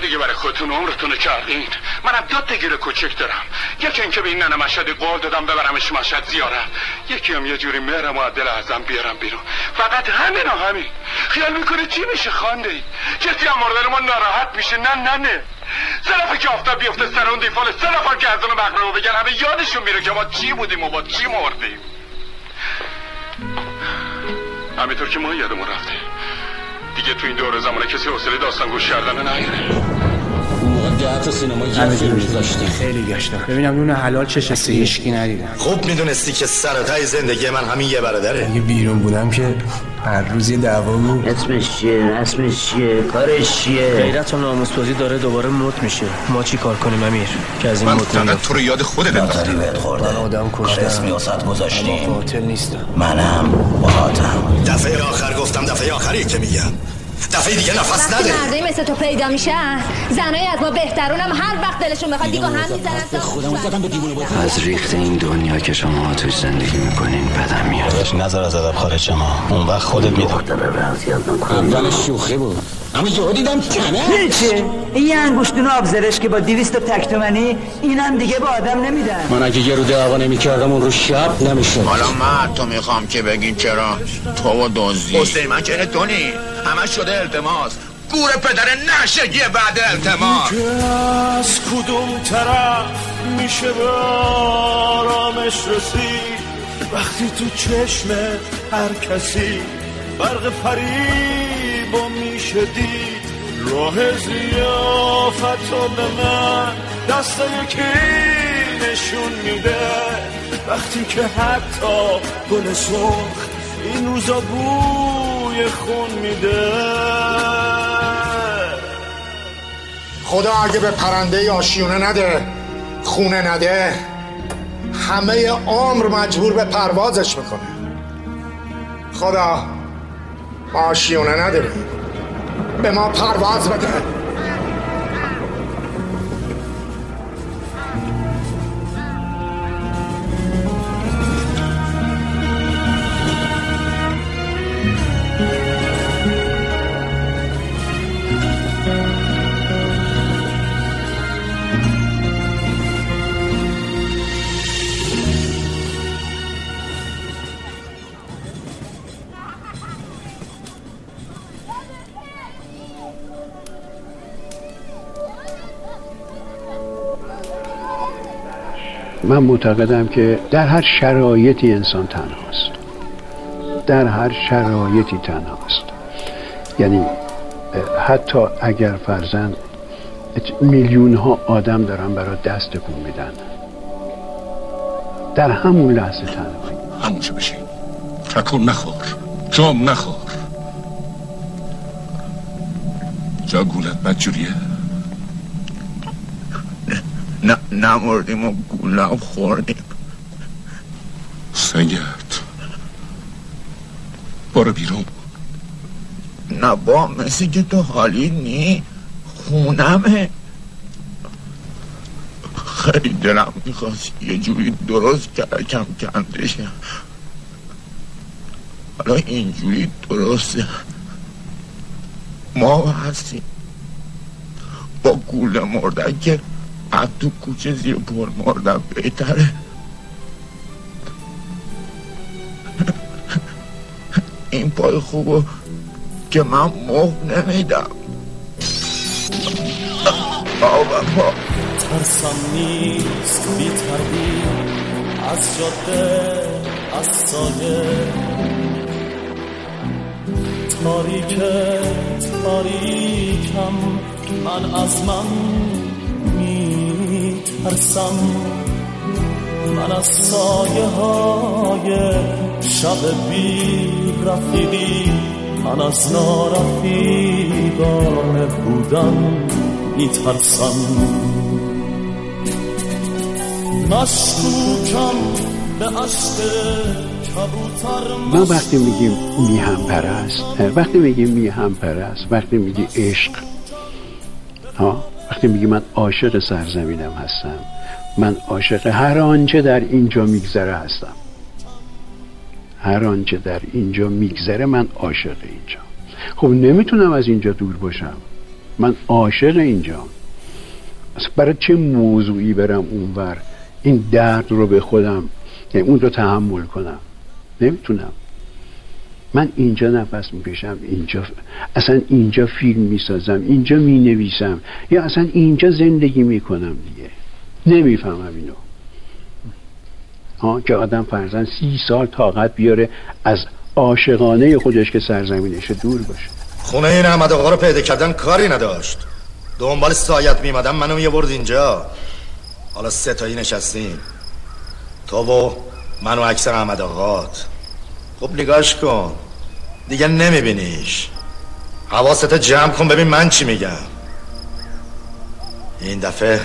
دیگه برای خودتون عمرتون کردین منم دو تگیر کوچک دارم. یکی اینکه به این ننه مشهدی قول دادم ببرمش مشهد زیارت یکی هم یه جوری مهرم و دل ازم بیارم بیرون. فقط همین و همین. خیال می‌کنه چی میشه خانده ای؟ کسی هم مردن ما ناراحت میشه؟ نه نه نه. سه که آفتاب بیفته سر اون دیفال سه که از اون مقربه بگن همه یادشون میره که ما چی بودیم و با چی مردیم. همینطور که ما یادمون رفته. دیگه تو این دوره زمانه کسی حوصله داستان گوش کردن تئاتر سینما یه میذاشتیم. خیلی گشتم. ببینم نون حلال چه شکلی. هیچکی ندیدم. خوب می‌دونستی که سرتای زندگی من همین یه برادره. اگه بیرون بودم که هر روز یه دعوا بود اسمش چیه؟ اسمش چیه؟ کارش چیه؟ غیرت و ناموسبازی داره دوباره موت میشه. ما چی کار کنیم امیر؟ که از این من فقط تو رو یاد خودت خورده. من آدم کشتم. اسمی وسط گذاشتیم. قاتل نیستم. منم باهاتم دفعه آخر گفتم دفعه آخری که میگم. دفعه دیگه نفس وقتی نده. مردای مثل تو پیدا میشن زنای از ما بهترونم هر وقت دلشون بخواد دیگه هم می‌زنن. از ریخت این دنیا که شما توش زندگی می‌کنین بدم میاد. نظر از ادب خارج ما اون وقت خودت میدون اول شوخی بود. اما یهو دیدم تنه. چه؟ این انگشتون آبزرش که با دیویست و تکتومنی اینم دیگه با آدم نمیدن. من اگه یه رو دعوا نمی‌کردم اون رو شب نمی‌شد. حالا من تو می‌خوام که بگین چرا تو و دوزی حسین من که تونی همه شده التماس. گور پدر نشگی بعد التماس. از کدوم طرف میشه به آرامش رسید. وقتی تو چشم هر کسی برق فریب و میشه دید. راه زیافت رو به من دست یکی نشون میده. وقتی که حتی گل سرخ این روزا بوی خون میده. خدا اگه به پرنده آشیونه نده خونه نده همه عمر مجبور به پروازش می‌کنه. خدا آشیونه نداریم به ما پرواز بده. من معتقدم که در هر شرایطی انسان تنهاست. در هر شرایطی تنهاست. یعنی حتی اگر فرزن میلیون ها آدم دارن برای دست تکون میدن در همون لحظه تنهایی. همونجا بشین تکون نخور. جام نخور. جا گولت بدجوریه؟ نه نمردیم و گولم خوردیم. سنگت برو بیرون. نه با مثل که تو حالی نی خونمه. خیلی دلم می‌خواست یه جوری درست کرکم کندشم حالا اینجوری درسته. ما هستیم. با گوله مردن که از تو کوچه زیر پر مردن بهتره این پای خوبو که من مفت نمیدم آبا پا ترسم نیست بی از جاده از سایه تاریک تاریکم من از من می ترسم من از سایه های شب بی رفیقی من از نارفیقانه بودم می ترسم مشکوکم به عشق ما وقتی میگیم میهم پرست وقتی میگیم میهم پرست وقتی میگی عشق ها وقتی میگی من عاشق سرزمینم هستم من عاشق هر آنچه در اینجا میگذره هستم. هر آنچه در اینجا میگذره من عاشق اینجا. خب نمی‌تونم از اینجا دور باشم. من عاشق اینجا. برای چه موضوعی برم اونور؟ این درد رو به خودم یعنی اون رو تحمل کنم. نمی‌تونم. من اینجا نفس می‌کشم اینجا اصلا اینجا فیلم می‌سازم اینجا می‌نویسم یا اصلا اینجا زندگی می‌کنم دیگه. نمی‌فهمم اینو. ها که آدم فرزن سی سال طاقت بیاره از عاشقانه خودش که سرزمینش دور باشه. خونه این احمد آقا رو پیدا کردن کاری نداشت. دنبال سایت میمدم منو می‌برد اینجا. حالا ستایی نشستیم. تو و من و اکثر احمد آقات. خب نگاش کن. دیگه نمیبینیش. حواست جمع کن ببین من چی میگم. این دفعه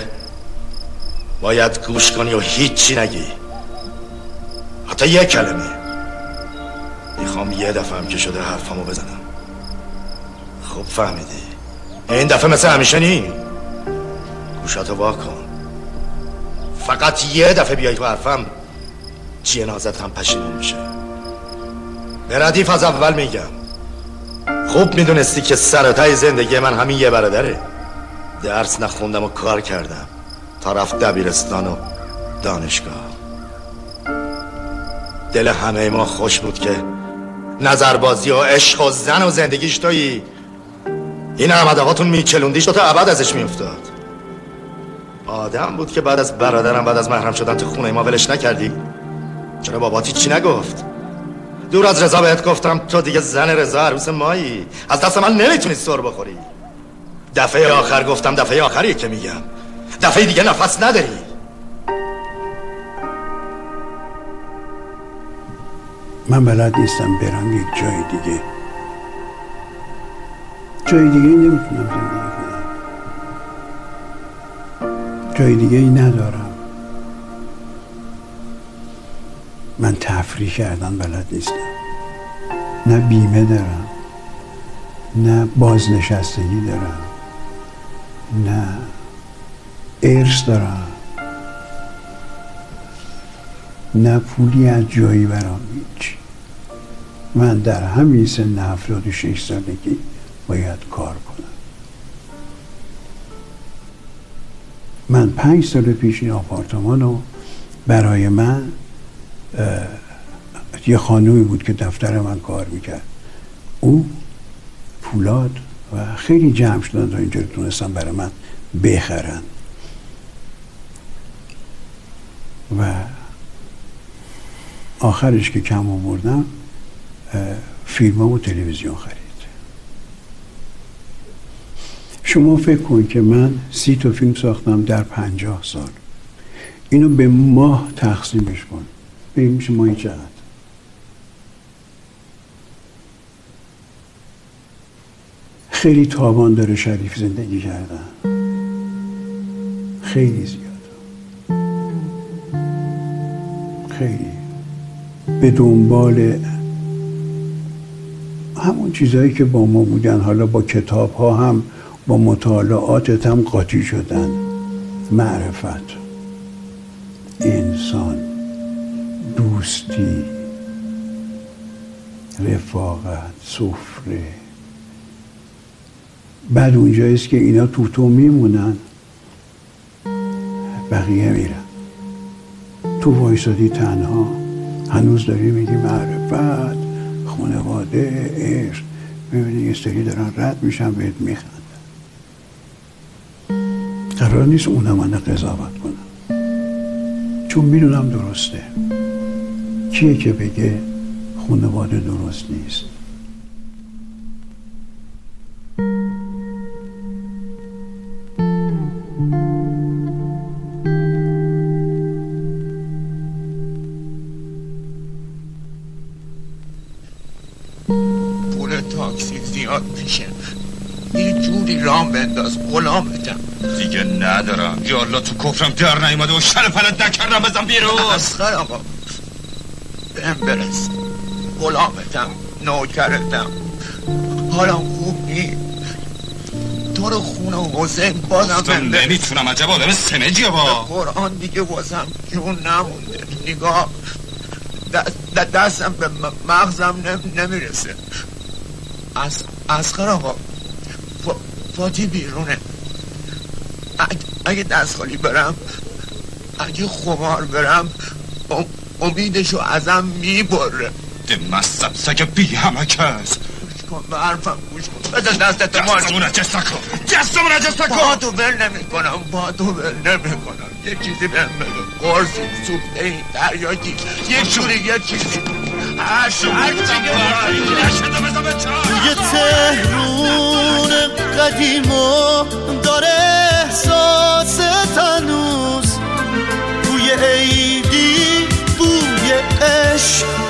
باید گوش کنی و هیچی نگی. حتی یه کلمه. می‌خوام یه دفعه هم که شده حرفمو بزنم. خوب فهمیدی. این دفعه مثل همیشه نی گوشاتو وا کن. فقط یه دفعه بیای تو حرفم. جنازت هم پشیمون میشه. به ردیف از اول میگم. خوب می‌دونستی که سرتای زندگی من همین یه برادره. درس نخوندم و کار کردم. تا رفت دبیرستان و دانشگاه. دل همه ما خوش بود که نظربازی و عشق و زن و زندگیش تویی. این احمد آقاتون میچلوندیش تا ابد ازش میافتاد. آدم بود که بعد از برادرم بعد از محرم شدن تو خونه ما ولش نکردی. چرا باباتی چی نگفت؟ دور از رضا بهت گفتم تو دیگه زن رضا عروس مایی. از دست من نمی‌تونی سر بخوری. دفعه آخر گفتم دفعه آخری که میگم. دفعه دیگه نفس نداری. من بلد نیستم برم یک جای دیگه. جای دیگه نمی‌تونم زندگی کنم. جای دیگه ای ندارم. من تفریح کردن بلد نیستم. نه بیمه دارم نه بازنشستگی دارم نه ارث دارم نه پولی از جایی برام هیچ. من در همین سن هفتاد و شش سالگی باید کار کنم. من پنج سال پیش این آپارتمان رو برای من یه خانومی بود که دفتر من کار می‌کرد. او پولاد و خیلی جمع شدن تا اینجا تونستن برای من بخرن. و آخرش که کم آوردم فیلم و تلویزیون خرید. شما فکر کن که من سی تا فیلم ساختم در پنجاه سال. اینو به ماه تقسیمش کن. ببین میشه ماهی چقدر خیلی تاوان داره شریف زندگی کردن. خیلی زیاد. خیلی. به دنبال همون چیزهایی که با ما بودن. حالا با کتاب ها هم با مطالعاتت هم قاطی شدن. معرفت. انسان. دوستی رفاقت سفره. بعد اونجاییست که اینا تو تو میمونن بقیه میرن. تو وایسادی تنها هنوز داری میگی معرفت خانواده عشق. می‌بینی یه سری دارن رد میشن بهت میخندن. قرار نیست اونم من قضاوت کنم چون می‌دونم درسته. کیه که بگه خانواده درست نیست؟ پول تاکسی زیاد میشه. یه جوری رام بنداز غلامتم دیگه ندارم. یا الله تو کفرم در نیومده و شر پلت نکردم بزن بیرون. اسخر آقا. بهم برس غلامتم نوکرتم. حالا خوب نی تو رو خونه و حسین بازم. نمی‌تونم عجب آدم سمجیه با. قرآن دیگه بازم جون نمونده. نگاه. دست دستم به مغزم نم- نمی‌رسه. از اسخر آقا فاتی بیرونه. اگه, دست خالی برم اگه خمار برم امیدشو ازم می‌بره. مصب سگ بی همه کس گوش کن به حرفم گوش کن. بزن دستت مال دستمون نجس نکن. دستمون نجس با نکن. تو ول نمی کنم با تو ول نمی کنم یه چیزی بهم بده قرصی سوپ ای تریاکی یه چوری یه چیزی. توی تهرون قدیما داره احساس عشق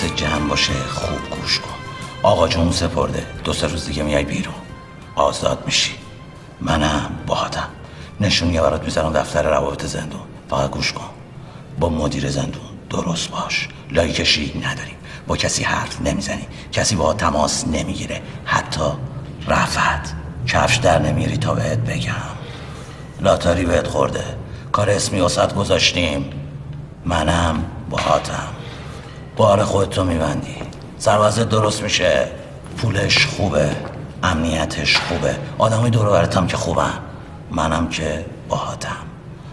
حواست جمع باشه خوب گوش کن. آقا جون سپرده. دو سه روز دیگه میای بیرون. آزاد میشی. منم باهاتم نشونیه برات می‌زنم دفتر روابط زندون. فقط گوش کن. با مدیر زندون درست باش. لای کشی نداریم. با کسی حرف نمی‌زنی. کسی با تماس نمی‌گیره. حتی رفت کفش در نمیری تا بهت بگم. لاتاری بهت خورده. کار اسمی وسط گذاشتیم. منم باهاتم بار خودتو میبندی. سروازت درست میشه. پولش خوبه. امنیتش خوبه. آدمای دور برتم که خوبم منم که باهاتم.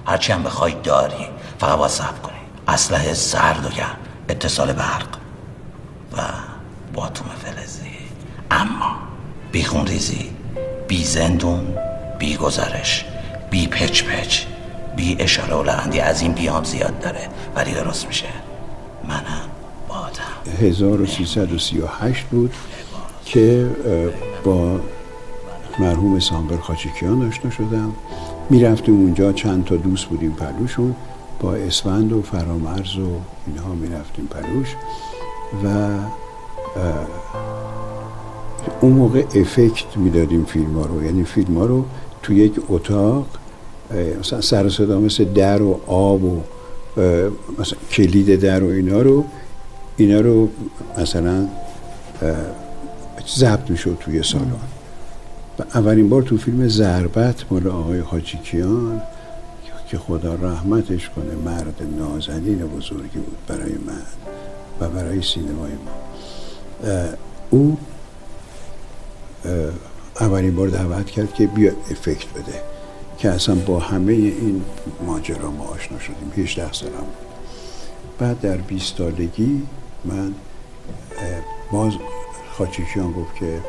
هرچی هم بخوای داری. فقط باید صبر کنی. اسلحه سرد و گرم. اتصال برق. و باتوم فلزی. اما بی خونریزی بی زندون بی گزارش بی پچ پچ بی اشاره و لغندی از این بیام زیاد داره. ولی درست میشه. منم 1338 بود که با مرحوم سامبر خاچیکیان آشنا شدم. می‌رفتیم اونجا چند تا دوست بودیم پلوشون. با اسفند و فرامرز و اینها می‌رفتیم پلوش و اون موقع افکت می‌دادیم فیلم ها رو. یعنی فیلم ها رو تو یک اتاق مثلا سر صدا مثل در و آب و مثلا کلید در و اینا رو اینا رو مثلا ضبط می‌شد توی سالن. و اولین بار تو فیلم ضربت مال آقای حاجیکیان که خدا رحمتش کنه مرد نازنین بزرگی بود برای من و برای سینمای ما. او اولین بار دعوت کرد که بیا افکت بده که اصلا با همه این ماجرا ما آشنا شدیم. 18 سالم بعد در 20 سالگی من باز خاچیکیان گفت که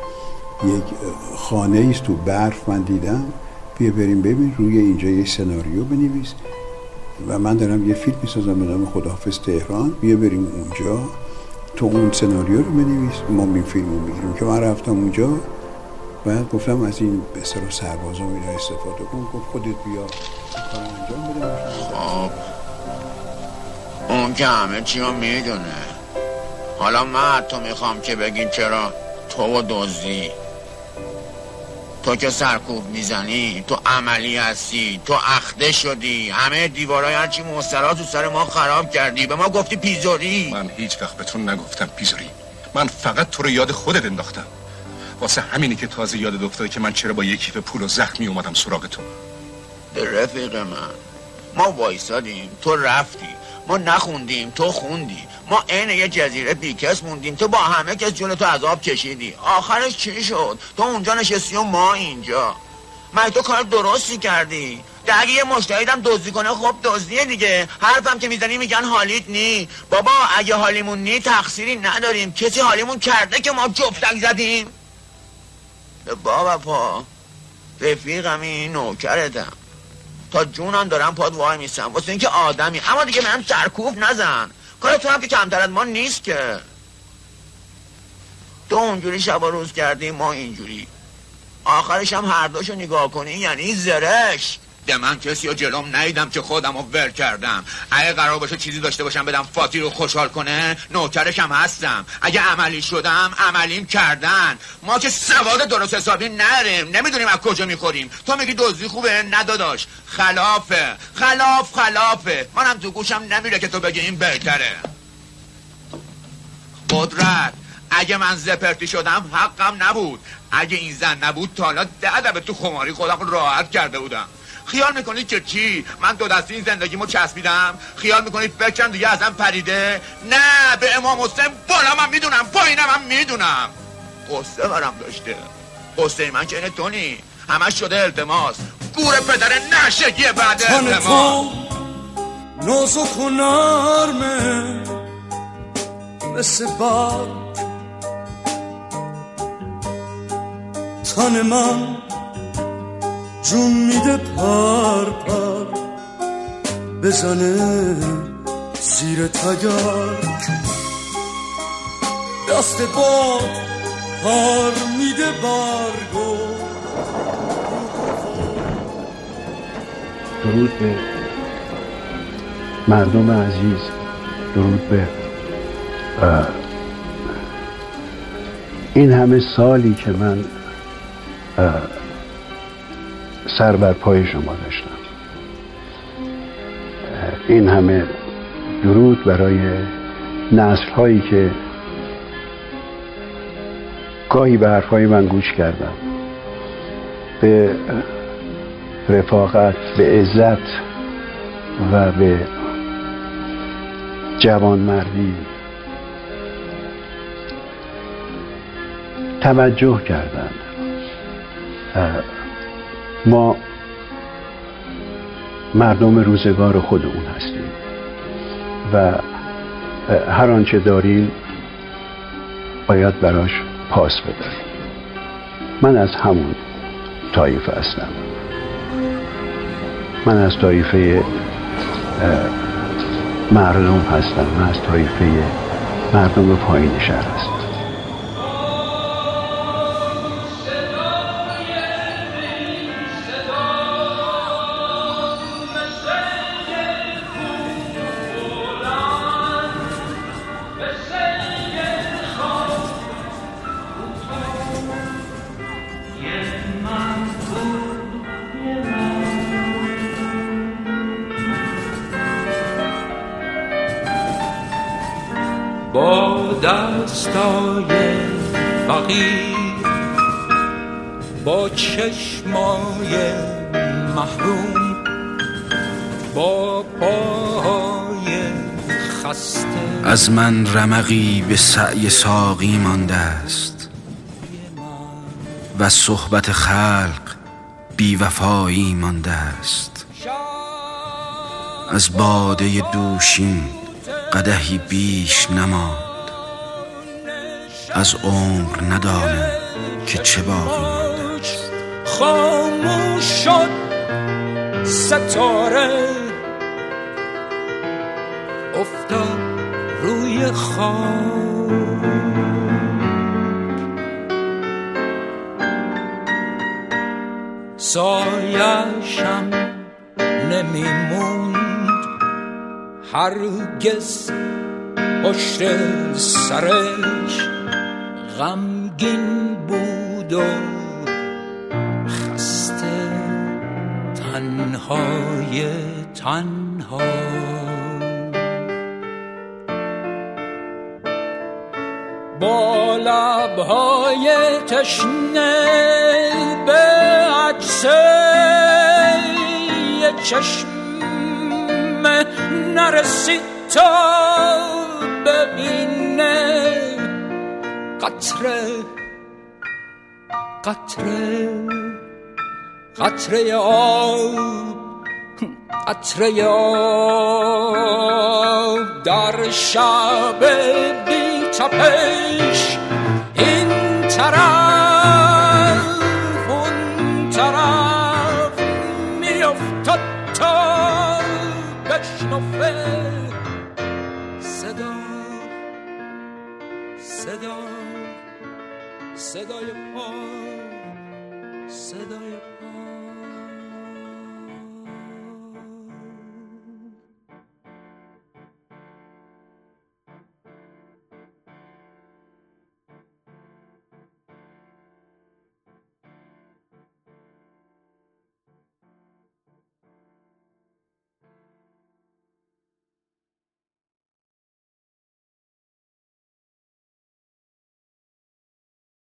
یک خانه است تو برف من دیدم. بیا بریم ببین روی اینجا یه سناریو بنویس. و من دارم یه فیلم می‌سازم به نام خداحافظ تهران. بیا بریم اونجا. تو اون سناریو رو بنویس. ما این فیلم رو که من رفتم اونجا بعد گفتم از این به اصطلاح سربازا و اینا استفاده کن. گفت خودت بیا. انجام بده. خب. اون که همه چی رو می‌دونه. حالا من تو می‌خوام که بگین چرا تو و دزدی. تو که سرکوب می‌زنی تو عملی هستی تو اخته شدی. همه دیوارای هرچی مسترا تو سر ما خراب کردی. به ما گفتی پیزوری. من هیچ وقت به تو نگفتم پیزوری. من فقط تو رو یاد خودت انداختم. واسه همینی که تازه یاد افتاده که من چرا با یک کیف پول و زخمی اومدم سراغ تو. به رفیق من. ما وایسادیم تو رفتی. ما نخوندیم تو خوندی. ما عین یه جزیره بیکس موندیم. تو با همه کس جلو تو عذاب کشیدی. آخرش چی شد؟ تو اونجا نشستی و ما اینجا. من تو کار درستی کردی. ده اگه یه مشتهیدم دزدی کنه خب دزدیه دیگه. حرفم که می‌زنی میگن حالیت نی. بابا اگه حالیمون نی تقصیری نداریم. کسی حالیمون کرده که ما جفتک زدیم؟ بابا پا رفیقمی نوکرتم. تا جونم دارم پاد وای میستم. واسه اینکه آدمی. اما دیگه من سرکوف نزن. کار تو هم که کمتر از ما نیست که. تو اونجوری شب و روز کردی ما اینجوری. آخرش هم هر دوشو نگاه کنی یعنی زرش ده من کسی رو جلوم نیدم که خودم رو ور کردم. اگه قرار باشه چیزی داشته باشم بدم فاتی رو خوشحال کنه نوکرش هم هستم. اگه عملی شدم عملیم کردن. ما که سواد درست حسابی نریم. نمی‌دونیم از کجا می‌خوریم. تو میگی دزدی خوبه؟ نداداش خلافه. خلاف خلافه. منم تو گوشم نمیره که تو بگی این بهتره. قدرت. اگه من زپرتی شدم حقم نبود. اگه این زن نبود تا حالا ده تو خماری خودم راحت کرده بودم. خیال می‌کنید که چی؟ من دو دستی این زندگیمو چسبیدم. خیال می‌کنید فکرم دیگه ازم پریده؟ نه به امام حسین بالا من می‌دونم پایینم من می‌دونم. قصه برم داشته. قصه من که اینه نی همش شده التماس. گور پدر نشگی بعد التماس. نازک و مثل باد. تن من. جون میده پر پر. بزنه زیر تگرگ دست باد پر میده برگو. درود به مردم عزیز. درود به این همه سالی که من سر بر پای شما داشتم. این همه درود برای نسل هایی که گاهی به حرفهای من گوش کردم به رفاقت به عزت و به جوانمردی توجه کردند ما مردم روزگار خودمون هستیم و هر آنچه داریم باید براش پاس بداریم. من از همون طایفه هستم. من از طایفه مردم هستم. من از طایفه مردم پایین شهر هستم. از من رمقی به سعی ساقی مانده است. و صحبت خلق بیوفایی مانده است. از باده دوشین قدهی بیش نماند. از عمر ندانم که چه باقی مانده خاموش شد ستاره. افتاد روی خاک. سایشم نمیموند. هرگز پشت سرش غمگین بود و خسته. تنهای تنها. با لبهای تشنه به عکس چشم نرسی تا ببینه. قطره قطره قطره آب قطره آب در شب بی تپش این طرف اون طرف میافتد